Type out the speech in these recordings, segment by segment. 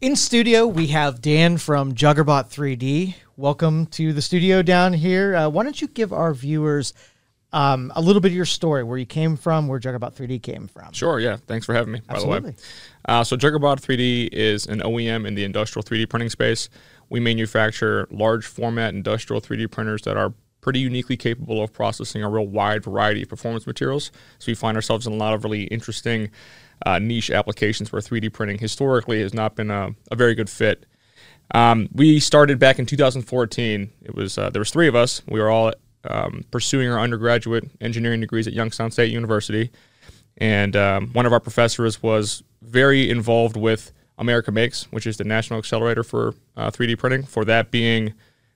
In studio, we have Dan from Juggerbot 3D. Welcome to the studio down here. Uh, why don't you give our viewers um, a little bit of your story, where you came from, where Juggerbot 3D came from? Sure, yeah. Thanks for having me, by the way. Uh, so, Juggerbot 3D is an OEM in the industrial 3D printing space. We manufacture large format industrial 3D printers that are pretty uniquely capable of processing a real wide variety of performance materials. So, we find ourselves in a lot of really interesting uh, niche applications where 3D printing historically has not been a, a very good fit. Um, we started back in 2014. It was uh, there was three of us. We were all um, pursuing our undergraduate engineering degrees at Youngstown State University, and um, one of our professors was very involved with America Makes, which is the national accelerator for uh, 3D printing. For that being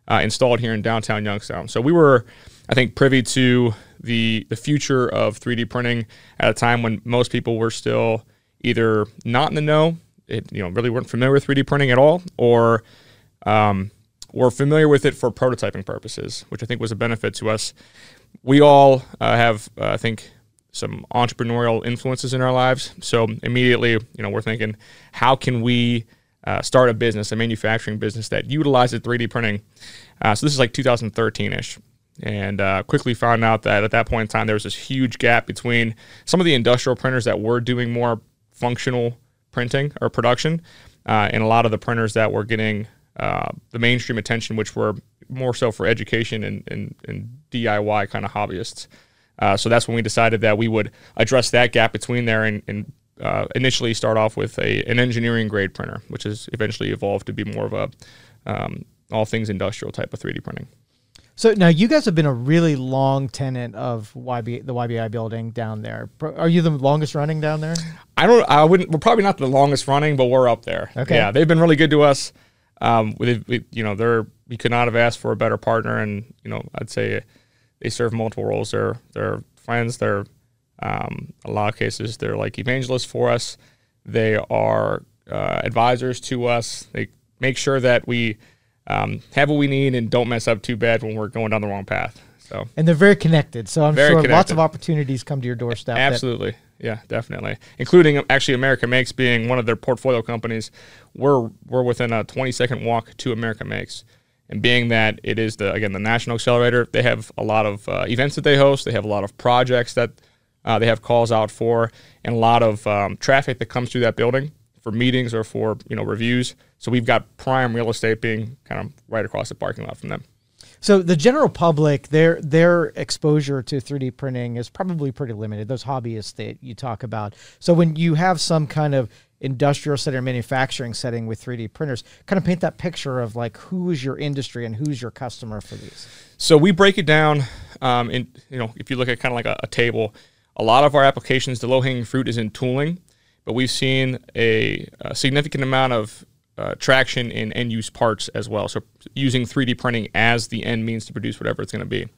uh, installed here in downtown Youngstown, so we were, I think, privy to the the future of 3D printing at a time when most people were still either not in the know, it, you know, really weren't familiar with 3D printing at all, or um, were familiar with it for prototyping purposes, which I think was a benefit to us. We all uh, have, uh, I think, some entrepreneurial influences in our lives. So immediately, you know, we're thinking, how can we uh, start a business, a manufacturing business that utilizes 3D printing? Uh, so this is like 2013ish and uh, quickly found out that at that point in time there was this huge gap between some of the industrial printers that were doing more functional printing or production uh, and a lot of the printers that were getting uh, the mainstream attention which were more so for education and, and, and diy kind of hobbyists uh, so that's when we decided that we would address that gap between there and, and uh, initially start off with a, an engineering grade printer which has eventually evolved to be more of a um, all things industrial type of 3d printing So now you guys have been a really long tenant of YB, the YBI building down there. Are you the longest running down there? I don't. I wouldn't. We're probably not the longest running, but we're up there. Okay. Yeah, they've been really good to us. Um, we, we, you know, they're we could not have asked for a better partner, and you know, I'd say they serve multiple roles. They're they're friends. They're um, a lot of cases they're like evangelists for us. They are uh, advisors to us. They make sure that we um, have what we need and don't mess up too bad when we're going down the wrong path. So And they're very connected. So I'm Very sure lots of opportunities come to your doorstep. that- Absolutely. Yeah, definitely. Including actually America Makes being one of their portfolio companies. We're we're within a 20 second walk to America Makes. And being that it is the again the national accelerator, they have a lot of uh, events that they host. They have a lot of projects that uh, they have calls out for, and a lot of um, traffic that comes through that building for meetings or for you know reviews. So we've got prime real estate being kind of right across the parking lot from them. So the general public, their their exposure to 3D printing is probably pretty limited. Those hobbyists that you talk about. So when you have some kind of industrial setting or manufacturing setting with 3D printers, kind of paint that picture of like who is your industry and who's your customer for these. So we break it down um, in you know if you look at kind of like a, a table, a lot of our applications, the low hanging fruit is in tooling, but we've seen a, a significant amount of uh, traction in end use parts as well. So using 3D printing as the end means to produce whatever it's going to be.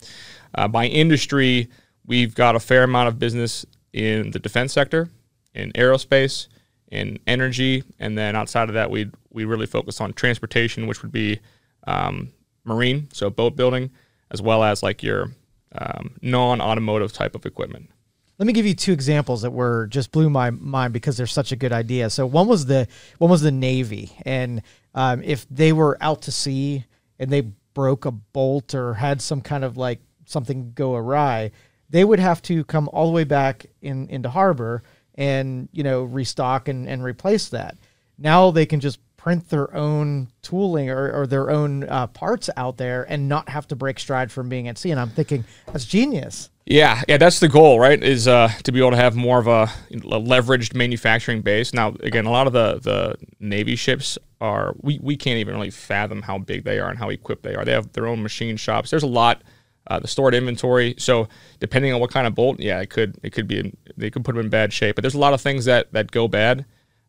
Uh, by industry, we've got a fair amount of business in the defense sector, in aerospace, in energy, and then outside of that, we we really focus on transportation, which would be um, marine, so boat building, as well as like your um, non-automotive type of equipment. Let me give you two examples that were just blew my mind because they're such a good idea. So one was the one was the Navy, and um, if they were out to sea and they broke a bolt or had some kind of like something go awry, they would have to come all the way back in into harbor and you know restock and, and replace that. Now they can just print their own tooling or, or their own uh, parts out there and not have to break stride from being at sea. And I'm thinking that's genius. Yeah, yeah, that's the goal, right? Is uh, to be able to have more of a, a leveraged manufacturing base. Now, again, a lot of the the Navy ships are we, we can't even really fathom how big they are and how equipped they are. They have their own machine shops. There's a lot, uh, the stored inventory. So depending on what kind of bolt, yeah, it could it could be in, they could put them in bad shape. But there's a lot of things that that go bad,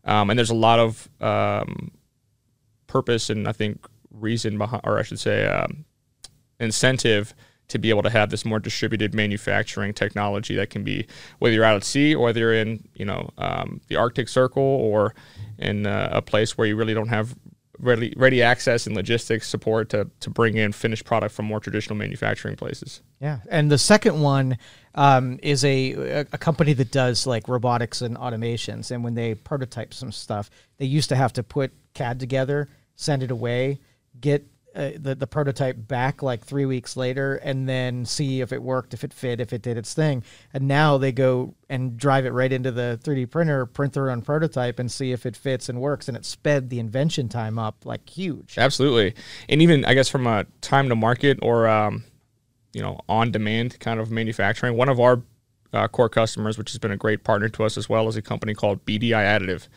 um, and there's a lot of um, purpose and I think reason behind, or I should say, um, incentive to be able to have this more distributed manufacturing technology that can be whether you're out at sea or whether you're in you know um, the Arctic Circle or in uh, a place where you really don't have ready, ready access and logistics support to, to bring in finished product from more traditional manufacturing places. Yeah, and the second one um, is a a company that does like robotics and automations. And when they prototype some stuff, they used to have to put CAD together, send it away, get uh, the the prototype back like three weeks later, and then see if it worked, if it fit, if it did its thing. And now they go and drive it right into the 3D printer, print their own prototype, and see if it fits and works. And it sped the invention time up like huge. Absolutely, and even I guess from a time to market or um, you know on demand kind of manufacturing, one of our uh, core customers, which has been a great partner to us as well, is a company called BDI Additive.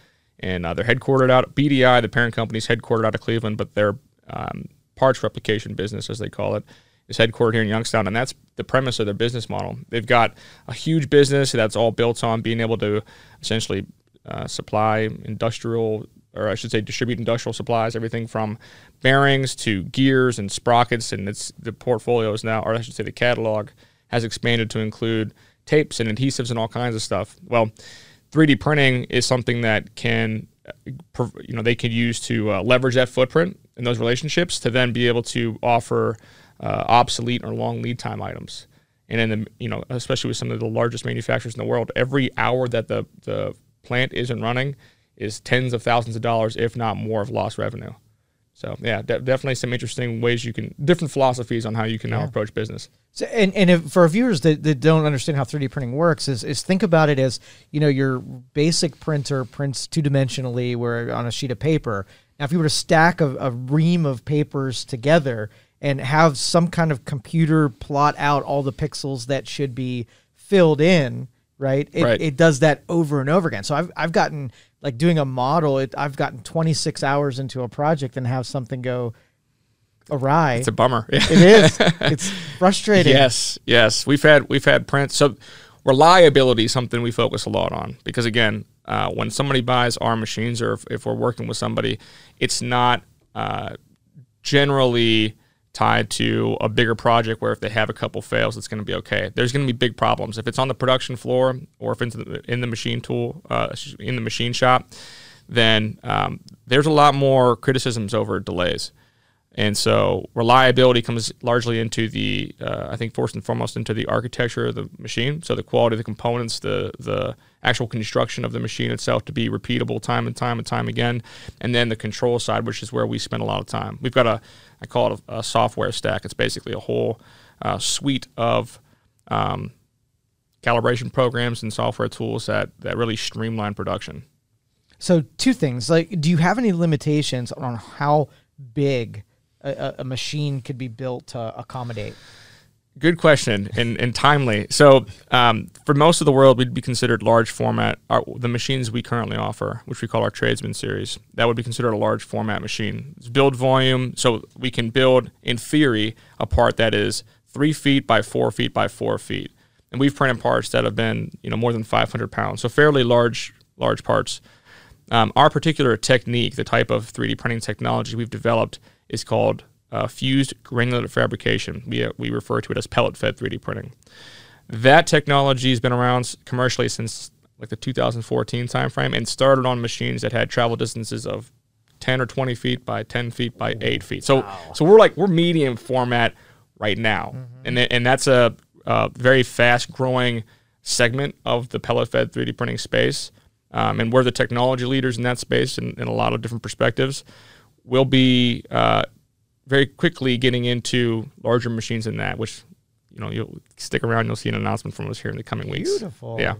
And uh, they're headquartered out BDI, the parent company is headquartered out of Cleveland, but they're um, parts replication business, as they call it, is headquartered here in Youngstown, and that's the premise of their business model. They've got a huge business that's all built on being able to essentially uh, supply industrial, or I should say, distribute industrial supplies, everything from bearings to gears and sprockets, and it's the portfolio is now, or I should say, the catalog has expanded to include tapes and adhesives and all kinds of stuff. Well, 3D printing is something that can, uh, you know, they can use to uh, leverage that footprint in those relationships to then be able to offer uh, obsolete or long lead time items. And in the, you know, especially with some of the largest manufacturers in the world, every hour that the, the plant isn't running is tens of thousands of dollars, if not more, of lost revenue. So yeah, de- definitely some interesting ways you can different philosophies on how you can now approach business. So, and and if, for viewers that, that don't understand how 3D printing works, is is think about it as you know your basic printer prints two dimensionally, where on a sheet of paper. Now, if you were to stack a, a ream of papers together and have some kind of computer plot out all the pixels that should be filled in, right? It, Right. it does that over and over again. So I've I've gotten like doing a model. It, I've gotten 26 hours into a project and have something go awry. It's a bummer. it is. It's frustrating. Yes, yes. We've had we've had prints. So reliability is something we focus a lot on because again, uh, when somebody buys our machines or if, if we're working with somebody, it's not uh, generally tied to a bigger project where if they have a couple fails, it's going to be okay. There's going to be big problems if it's on the production floor or if it's in the, in the machine tool uh, in the machine shop. Then um, there's a lot more criticisms over delays. And so reliability comes largely into the, uh, I think, first and foremost into the architecture of the machine. So the quality of the components, the the actual construction of the machine itself to be repeatable time and time and time again, and then the control side, which is where we spend a lot of time. We've got a, I call it a, a software stack. It's basically a whole uh, suite of um, calibration programs and software tools that that really streamline production. So two things. Like, do you have any limitations on how big a, a- machine could be built to accommodate? Good question and, and timely. So, um, for most of the world, we'd be considered large format. Our, the machines we currently offer, which we call our Tradesman series, that would be considered a large format machine. It's build volume, so we can build, in theory, a part that is three feet by four feet by four feet. And we've printed parts that have been, you know, more than 500 pounds, so fairly large, large parts. Um, our particular technique, the type of 3D printing technology we've developed, is called uh, fused granular fabrication. We, uh, we refer to it as pellet fed 3D printing. That technology has been around commercially since like the 2014 timeframe and started on machines that had travel distances of 10 or 20 feet by 10 feet by 8 feet. So, so we're like, we're medium format right now. And, th- and that's a, a very fast growing segment of the pellet fed 3D printing space. Um, and we're the technology leaders in that space in, in a lot of different perspectives. We'll be uh, very quickly getting into larger machines than that, which you know you'll stick around. You'll see an announcement from us here in the coming weeks. Beautiful. Yeah.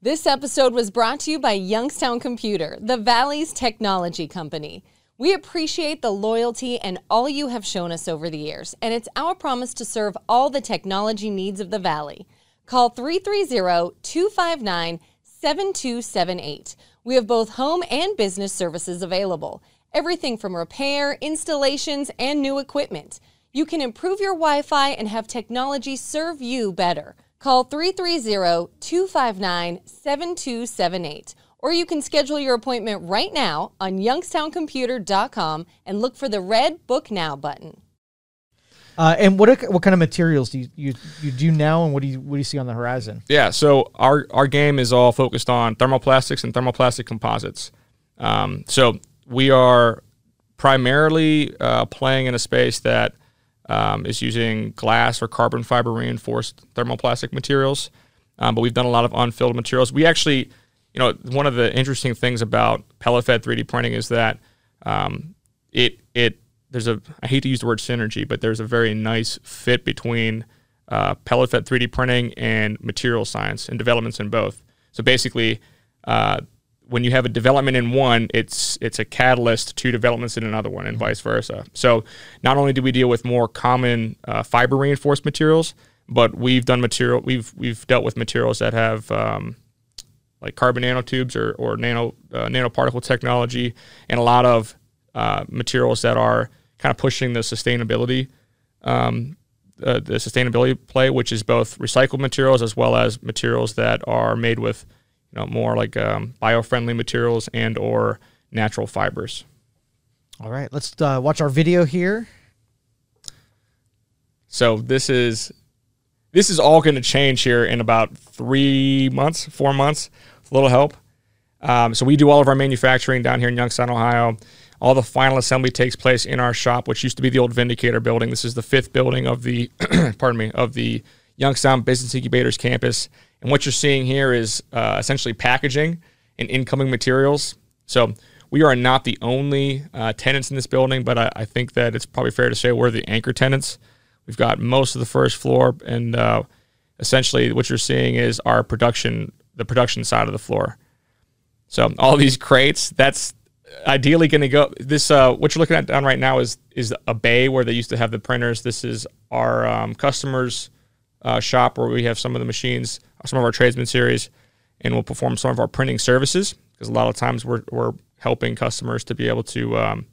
This episode was brought to you by Youngstown Computer, the Valley's technology company. We appreciate the loyalty and all you have shown us over the years, and it's our promise to serve all the technology needs of the Valley. Call 330 259 7278. We have both home and business services available. Everything from repair, installations, and new equipment. You can improve your Wi Fi and have technology serve you better. Call 330 259 7278. Or you can schedule your appointment right now on youngstowncomputer.com and look for the red Book Now button. Uh, and what what kind of materials do you, you you do now, and what do you what do you see on the horizon? Yeah, so our our game is all focused on thermoplastics and thermoplastic composites. Um, so we are primarily uh, playing in a space that um, is using glass or carbon fiber reinforced thermoplastic materials. Um, but we've done a lot of unfilled materials. We actually, you know, one of the interesting things about pellet fed 3D printing is that um, it it there's a I hate to use the word synergy, but there's a very nice fit between uh, pellet fed 3D printing and material science and developments in both. So basically, uh, when you have a development in one, it's it's a catalyst to developments in another one, and mm-hmm. vice versa. So not only do we deal with more common uh, fiber reinforced materials, but we've done material we've we've dealt with materials that have um, like carbon nanotubes or or nano uh, nanoparticle technology, and a lot of uh, materials that are kind of pushing the sustainability um, uh, the sustainability play, which is both recycled materials as well as materials that are made with you know more like um, bio-friendly materials and or natural fibers. All right, let's uh, watch our video here. So this is this is all going to change here in about three months, four months, with a little help. Um, so we do all of our manufacturing down here in Youngstown, Ohio. All the final assembly takes place in our shop, which used to be the old Vindicator building. This is the fifth building of the, pardon me, of the Youngstown Business Incubators campus. And what you're seeing here is uh, essentially packaging and incoming materials. So we are not the only uh, tenants in this building, but I, I, think that it's probably fair to say we're the anchor tenants. We've got most of the first floor, and uh, essentially what you're seeing is our production, the production side of the floor. So all these crates, that's ideally going to go. This uh, what you're looking at down right now is is a bay where they used to have the printers. This is our um, customers uh, shop where we have some of the machines, some of our tradesman series, and we'll perform some of our printing services because a lot of times we're, we're helping customers to be able to um,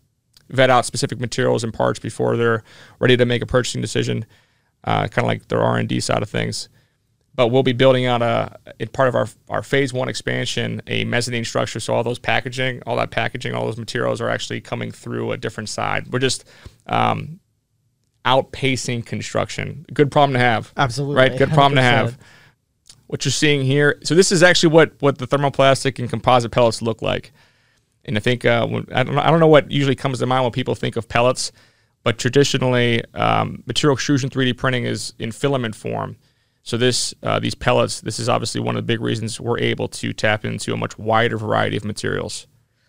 vet out specific materials and parts before they're ready to make a purchasing decision, uh, kind of like their R&D side of things. But we'll be building out a, in part of our, our phase one expansion, a mezzanine structure. So all those packaging, all that packaging, all those materials are actually coming through a different side. We're just um, outpacing construction. Good problem to have. Absolutely. Right? Good problem 100%. to have. What you're seeing here. So this is actually what what the thermoplastic and composite pellets look like. And I think uh, when, I, don't, I don't know what usually comes to mind when people think of pellets, but traditionally um, material extrusion 3D printing is in filament form. So this uh, these pellets, this is obviously one of the big reasons we're able to tap into a much wider variety of materials.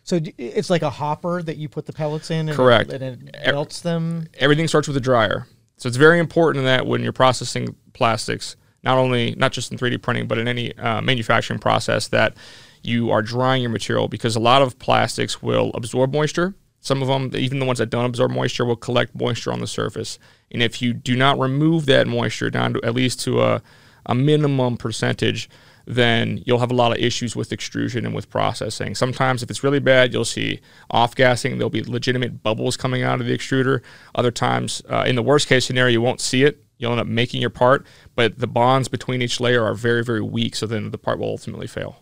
So it's like a hopper that you put the pellets in, and correct, it, and it melts them. Everything starts with a dryer, so it's very important that when you're processing plastics, not only not just in 3D printing, but in any uh, manufacturing process, that you are drying your material because a lot of plastics will absorb moisture. Some of them, even the ones that don't absorb moisture, will collect moisture on the surface. And if you do not remove that moisture down to at least to a, a minimum percentage, then you'll have a lot of issues with extrusion and with processing. Sometimes, if it's really bad, you'll see off gassing. There'll be legitimate bubbles coming out of the extruder. Other times, uh, in the worst case scenario, you won't see it. You'll end up making your part, but the bonds between each layer are very, very weak. So then the part will ultimately fail.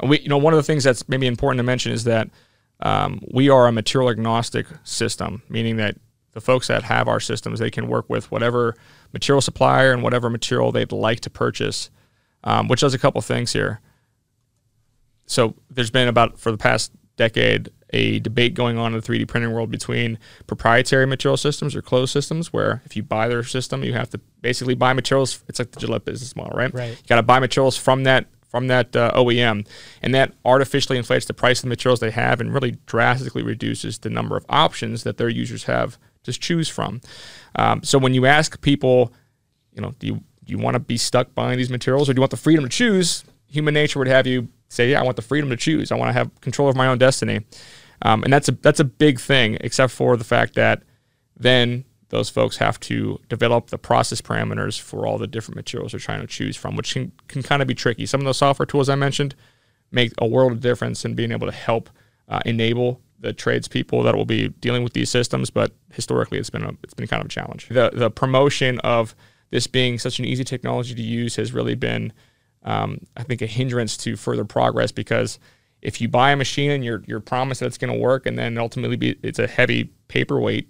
We, you know, one of the things that's maybe important to mention is that um, we are a material agnostic system, meaning that the folks that have our systems, they can work with whatever material supplier and whatever material they'd like to purchase, um, which does a couple things here. So there's been about for the past decade a debate going on in the 3D printing world between proprietary material systems or closed systems, where if you buy their system, you have to basically buy materials. It's like the Gillette business model, right? Right. You got to buy materials from that from that uh, OEM, and that artificially inflates the price of the materials they have and really drastically reduces the number of options that their users have to choose from. Um, so when you ask people, you know, do you do you want to be stuck buying these materials or do you want the freedom to choose? Human nature would have you say, yeah, I want the freedom to choose. I want to have control of my own destiny. Um, and that's a that's a big thing, except for the fact that then those folks have to develop the process parameters for all the different materials they're trying to choose from, which can, can kind of be tricky. Some of those software tools I mentioned make a world of difference in being able to help uh, enable the tradespeople that will be dealing with these systems, but historically it's been a, it's been kind of a challenge. The the promotion of this being such an easy technology to use has really been, um, I think, a hindrance to further progress because if you buy a machine and you're you're promised that it's going to work, and then ultimately be, it's a heavy paperweight,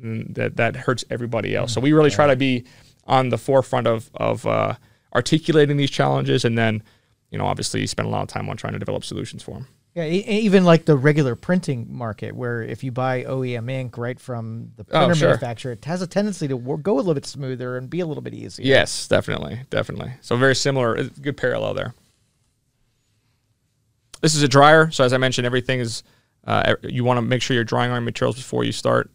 that that hurts everybody else. So we really try to be on the forefront of of uh, articulating these challenges, and then you know obviously spend a lot of time on trying to develop solutions for them. Yeah, even like the regular printing market, where if you buy OEM ink right from the Oh, printer sure. manufacturer, it has a tendency to go a little bit smoother and be a little bit easier. Yes, definitely, definitely. So very similar, uh, good parallel there. This is a dryer, so as I mentioned, everything is. Uh, you want to make sure you're drying on your materials before you start.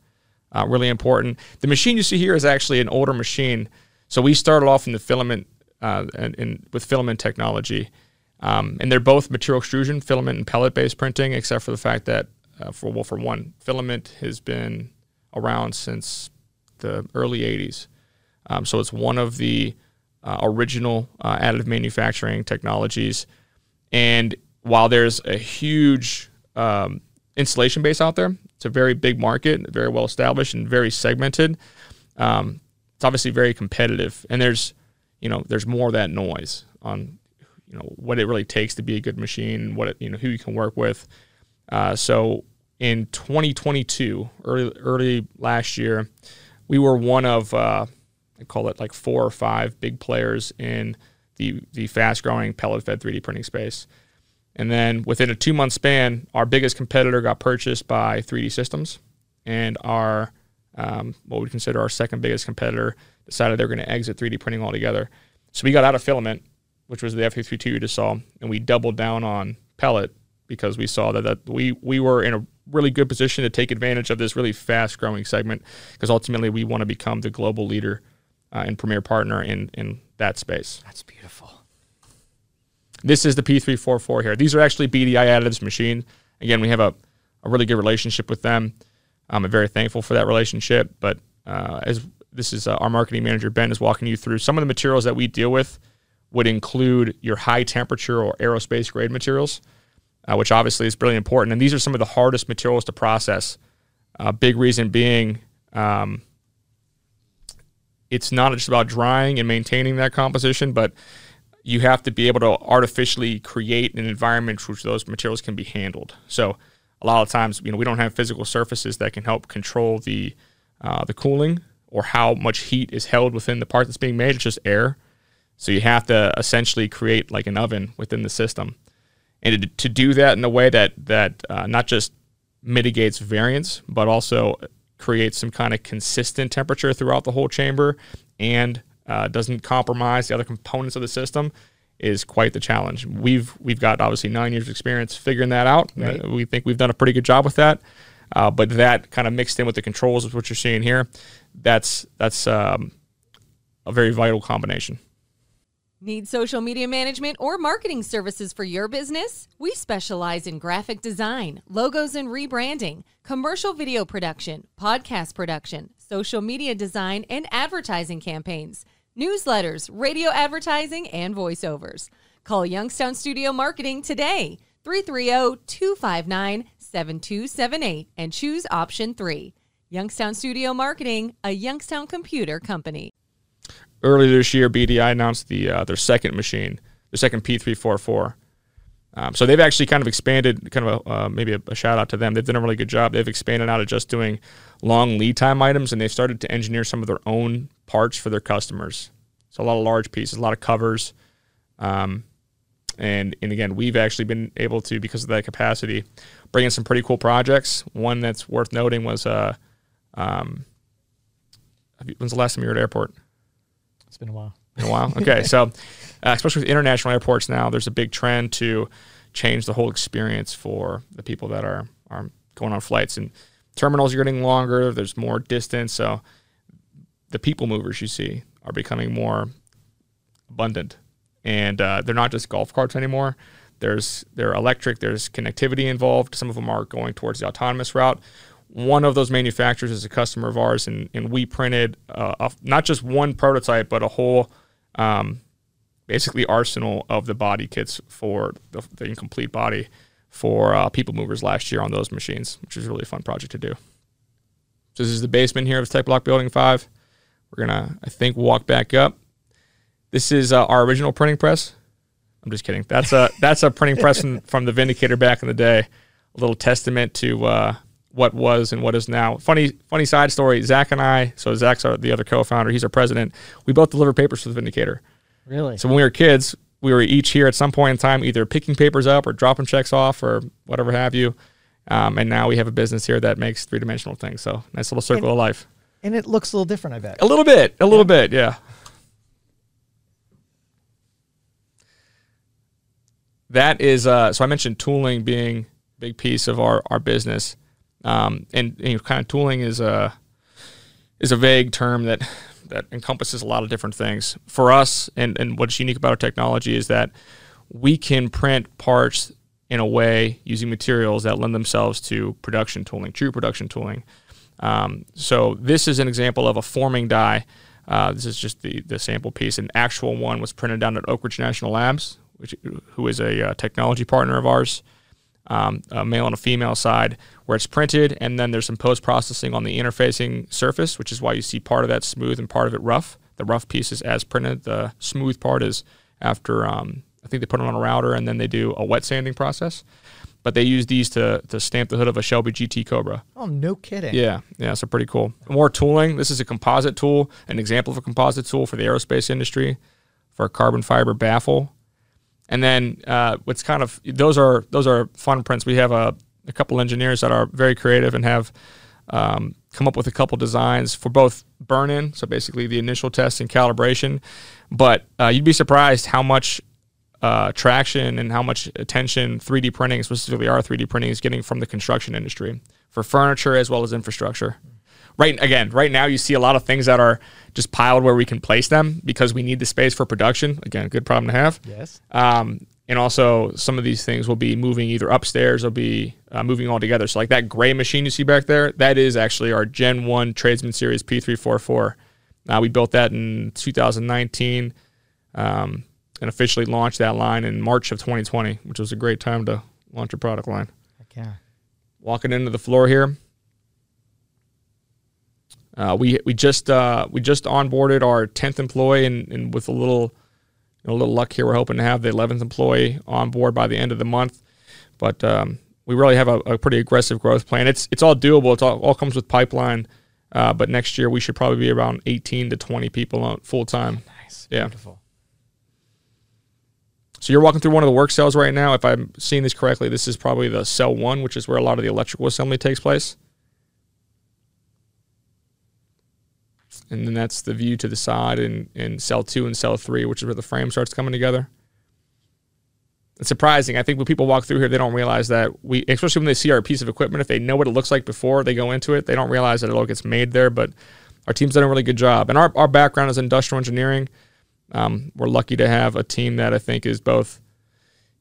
Uh, really important. The machine you see here is actually an older machine. So we started off in the filament uh, and, and with filament technology, um, and they're both material extrusion, filament and pellet based printing, except for the fact that uh, for well, for one, filament has been around since the early '80s. Um, so it's one of the uh, original uh, additive manufacturing technologies. And while there's a huge um, installation base out there, it's a very big market, very well established, and very segmented. Um, it's obviously very competitive, and there's you know there's more of that noise on you know what it really takes to be a good machine, what it, you know who you can work with. Uh, so in 2022, early early last year, we were one of uh, I call it like four or five big players in the the fast growing pellet fed 3D printing space. And then within a two month span, our biggest competitor got purchased by 3D Systems, and our um, what we consider our second biggest competitor decided they're going to exit 3D printing altogether. So we got out of filament, which was the F332 you just saw, and we doubled down on pellet because we saw that, that we we were in a really good position to take advantage of this really fast growing segment because ultimately we want to become the global leader uh, and premier partner in in that space. That's beautiful. This is the P344 here. These are actually BDI Additives machine. Again, we have a, a really good relationship with them. I'm very thankful for that relationship. But uh, as this is uh, our marketing manager, Ben, is walking you through some of the materials that we deal with would include your high temperature or aerospace grade materials, uh, which obviously is really important. And these are some of the hardest materials to process. Uh, big reason being um, it's not just about drying and maintaining that composition, but you have to be able to artificially create an environment which those materials can be handled. So a lot of times, you know, we don't have physical surfaces that can help control the uh, the cooling or how much heat is held within the part that's being made. It's just air. So you have to essentially create like an oven within the system, and to, to do that in a way that that uh, not just mitigates variance, but also creates some kind of consistent temperature throughout the whole chamber and uh, doesn't compromise the other components of the system is quite the challenge. We've we've got obviously nine years of experience figuring that out. Right. Uh, we think we've done a pretty good job with that. Uh, but that kind of mixed in with the controls of what you're seeing here, that's that's um, a very vital combination. Need social media management or marketing services for your business? We specialize in graphic design, logos and rebranding, commercial video production, podcast production, social media design, and advertising campaigns, newsletters, radio advertising, and voiceovers. Call Youngstown Studio Marketing today, oh, 330 259 7278, and choose option three. Youngstown Studio Marketing, a Youngstown computer company. Earlier this year, BDI announced the uh, their second machine, their second P344. Um, so they've actually kind of expanded, kind of a, uh, maybe a, a shout out to them. They've done a really good job. They've expanded out of just doing long lead time items, and they've started to engineer some of their own parts for their customers. So a lot of large pieces, a lot of covers, um, and and again, we've actually been able to because of that capacity, bring in some pretty cool projects. One that's worth noting was uh, um, when's the last time you were at airport? It's been a while. in a while. Okay, so uh, especially with international airports now, there's a big trend to change the whole experience for the people that are are going on flights. And terminals are getting longer. There's more distance, so the people movers you see are becoming more abundant, and uh, they're not just golf carts anymore. There's they're electric. There's connectivity involved. Some of them are going towards the autonomous route. One of those manufacturers is a customer of ours, and, and we printed uh, a, not just one prototype, but a whole um, basically arsenal of the body kits for the, the incomplete body for uh, people movers last year on those machines, which is really a fun project to do. So this is the basement here of Tech Block Building Five. We're gonna, I think, walk back up. This is uh, our original printing press. I'm just kidding. That's a that's a printing press from, from the Vindicator back in the day. A little testament to uh, what was and what is now. Funny funny side story. Zach and I. So Zach's our, the other co-founder. He's our president. We both deliver papers for the Vindicator. Really? So when we were kids, we were each here at some point in time, either picking papers up or dropping checks off or whatever have you. Um, and now we have a business here that makes three dimensional things. So nice little circle And- of life. And it looks a little different, I bet. A little bit, a little bit, yeah. That is uh, so. I mentioned tooling being a big piece of our our business, um, and you know, kind of tooling is a is a vague term that that encompasses a lot of different things. For us, and and what's unique about our technology is that we can print parts in a way using materials that lend themselves to production tooling, true production tooling. Um, so this is an example of a forming die. Uh, this is just the, the sample piece. An actual one was printed down at Oak Ridge National Labs, which who is a uh, technology partner of ours, um, a male and a female side, where it's printed, and then there's some post processing on the interfacing surface, which is why you see part of that smooth and part of it rough. The rough piece is as printed. The smooth part is after um, I think they put it on a router, and then they do a wet sanding process. But they use these to, to stamp the hood of a Shelby GT Cobra. Oh, no kidding. Yeah, yeah, so pretty cool. More tooling. This is a composite tool, an example of a composite tool for the aerospace industry, for a carbon fiber baffle. And then uh, what's kind of those are those are fun prints. We have a, a couple engineers that are very creative and have um, come up with a couple designs for both burn in, so basically the initial test and calibration. But uh, you'd be surprised how much uh, traction and how much attention 3D printing, specifically our 3D printing, is getting from the construction industry for furniture as well as infrastructure. Right again, right now you see a lot of things that are just piled where we can place them because we need the space for production. Again, good problem to have. Yes. Um, and also, some of these things will be moving either upstairs or be uh, moving all together. So, like that gray machine you see back there, that is actually our Gen 1 Tradesman Series P344. Uh, we built that in 2019 um, and officially launched that line in March of 2020, which was a great time to launch a product line. Heck yeah. Walking into the floor here, uh, we we just uh, we just onboarded our 10th employee, and, and with a little you know, a little luck here, we're hoping to have the 11th employee on board by the end of the month. But um, we really have a, a, pretty aggressive growth plan. It's it's all doable. It's all, all comes with pipeline. Uh, but next year we should probably be around 18 to 20 people full time. Nice. Yeah. Beautiful. So you're walking through one of the work cells right now. If I'm seeing this correctly, this is probably the cell one, which is where a lot of the electrical assembly takes place. And then that's the view to the side in, in cell two and cell three, which is where the frame starts coming together. It's surprising. I think when people walk through here, they don't realize that we, especially when they see our piece of equipment, if they know what it looks like before they go into it, they don't realize that it all gets made there. But our team's done a really good job. And our, our background is industrial engineering. Um, we're lucky to have a team that I think is both,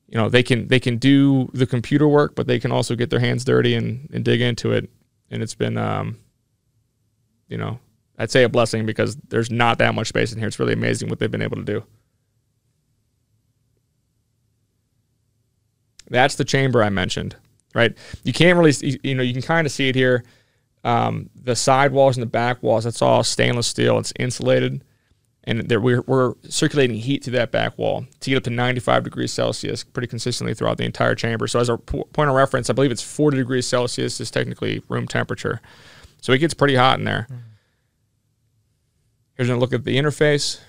you know, they can they can do the computer work, but they can also get their hands dirty and, and dig into it. And it's been, um, you know, I'd say a blessing because there's not that much space in here. It's really amazing what they've been able to do. That's the chamber I mentioned, right? You can't really, you know, you can kind of see it here. Um, the side walls and the back walls, that's all stainless steel. It's insulated and we're, we're circulating heat through that back wall to get up to 95 degrees Celsius pretty consistently throughout the entire chamber. So as a point of reference, I believe it's 40 degrees Celsius is technically room temperature. So it gets pretty hot in there. Here's a look at the interface.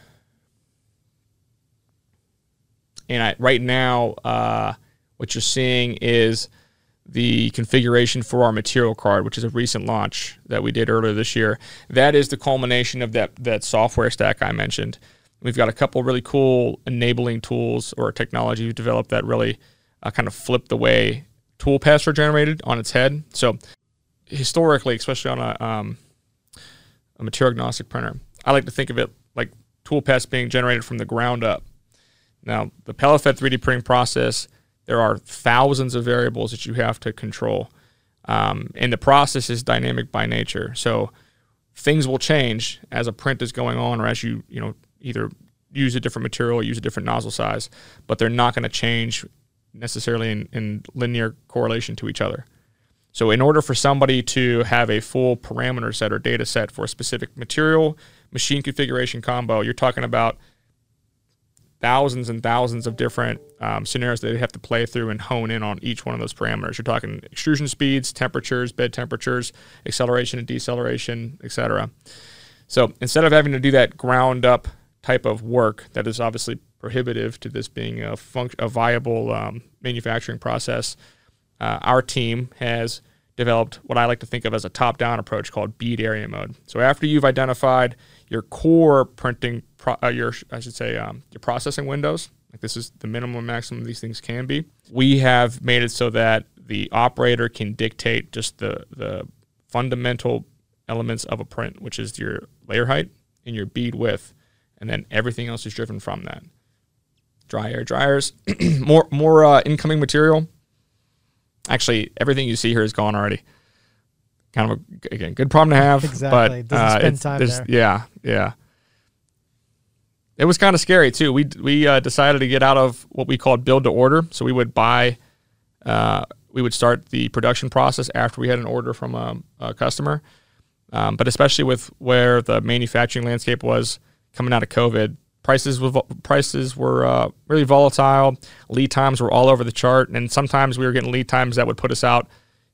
And I, right now, uh, what you're seeing is the configuration for our material card, which is a recent launch that we did earlier this year. That is the culmination of that that software stack I mentioned. We've got a couple really cool enabling tools or technology we've developed that really uh, kind of flip the way tool paths are generated on its head. So historically, especially on a, um, a material agnostic printer, I like to think of it like toolpaths being generated from the ground up. Now, the PelletFed 3D printing process there are thousands of variables that you have to control. Um, and the process is dynamic by nature. So things will change as a print is going on or as you, you know, either use a different material or use a different nozzle size, but they're not going to change necessarily in, in linear correlation to each other. So in order for somebody to have a full parameter set or data set for a specific material, machine configuration combo, you're talking about thousands and thousands of different um, scenarios that they have to play through and hone in on each one of those parameters. You're talking extrusion speeds, temperatures, bed temperatures, acceleration and deceleration, etc. So instead of having to do that ground up type of work that is obviously prohibitive to this being a, func- a viable um, manufacturing process, uh, our team has developed what I like to think of as a top down approach called bead area mode. So after you've identified your core printing, pro- uh, your I should say um, your processing windows, like this is the minimum and maximum these things can be. We have made it so that the operator can dictate just the the fundamental elements of a print, which is your layer height and your bead width, and then everything else is driven from that. Dry air dryers, more more uh, incoming material. Actually, everything you see here is gone already. Kind of a, again good problem to have. Exactly. But, Doesn't uh, spend time there. Yeah, yeah. It was kind of scary too. We we uh, decided to get out of what we called build to order. So we would buy, uh, we would start the production process after we had an order from a, a customer. Um, but especially with where the manufacturing landscape was coming out of COVID, prices were prices were uh, really volatile. Lead times were all over the chart, and sometimes we were getting lead times that would put us out,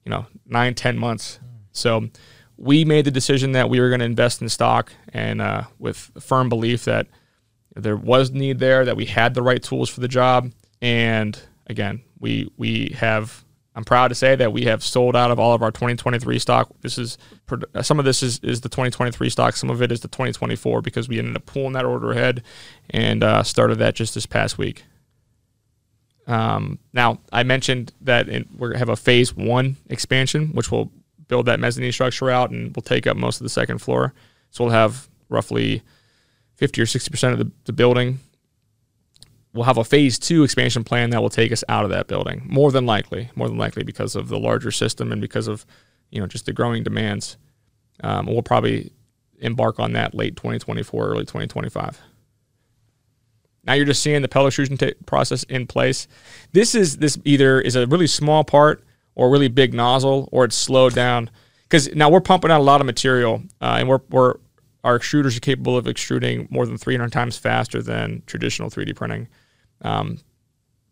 you know, nine ten months. So we made the decision that we were going to invest in stock, and uh, with firm belief that there was need there, that we had the right tools for the job, and again, we we have. I'm proud to say that we have sold out of all of our 2023 stock. This is some of this is, is the 2023 stock. Some of it is the 2024 because we ended up pulling that order ahead and uh, started that just this past week. Um, now I mentioned that we have a phase one expansion, which will build that mezzanine structure out and we'll take up most of the second floor. So we'll have roughly 50 or 60 percent of the, the building. We'll have a phase two expansion plan that will take us out of that building more than likely more than likely because of the larger system and because of you know just the growing demands. Um, we'll probably embark on that late 2024 early 2025 now you're just seeing the pellet extrusion t- process in place. This is this either is a really small part or really big nozzle or it's slowed down because now we're pumping out a lot of material uh, and we're, we're our extruders are capable of extruding more than 300 times faster than traditional 3D printing. Um,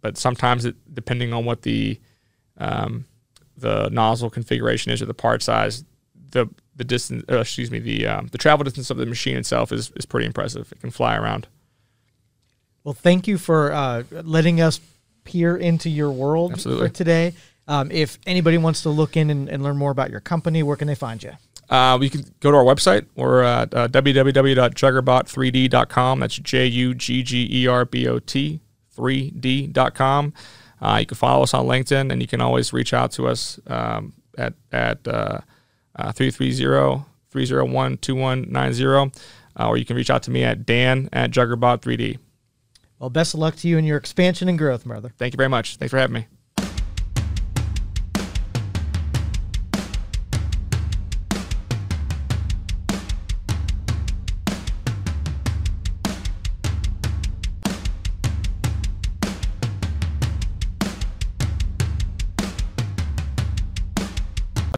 but sometimes, it, depending on what the um, the nozzle configuration is or the part size, the the distance, uh, excuse me, the um, the travel distance of the machine itself is is pretty impressive. It can fly around. Well, thank you for uh, letting us peer into your world Absolutely. for today. Um, if anybody wants to look in and, and learn more about your company, where can they find you? Uh, you can go to our website We're at uh, www.juggerbot3d.com. That's J U G G E R B O T 3D.com. Uh, you can follow us on LinkedIn and you can always reach out to us um, at, at uh, uh, 330 301 2190. Uh, or you can reach out to me at Dan at Juggerbot3D. Well, best of luck to you in your expansion and growth, brother. Thank you very much. Thanks for having me.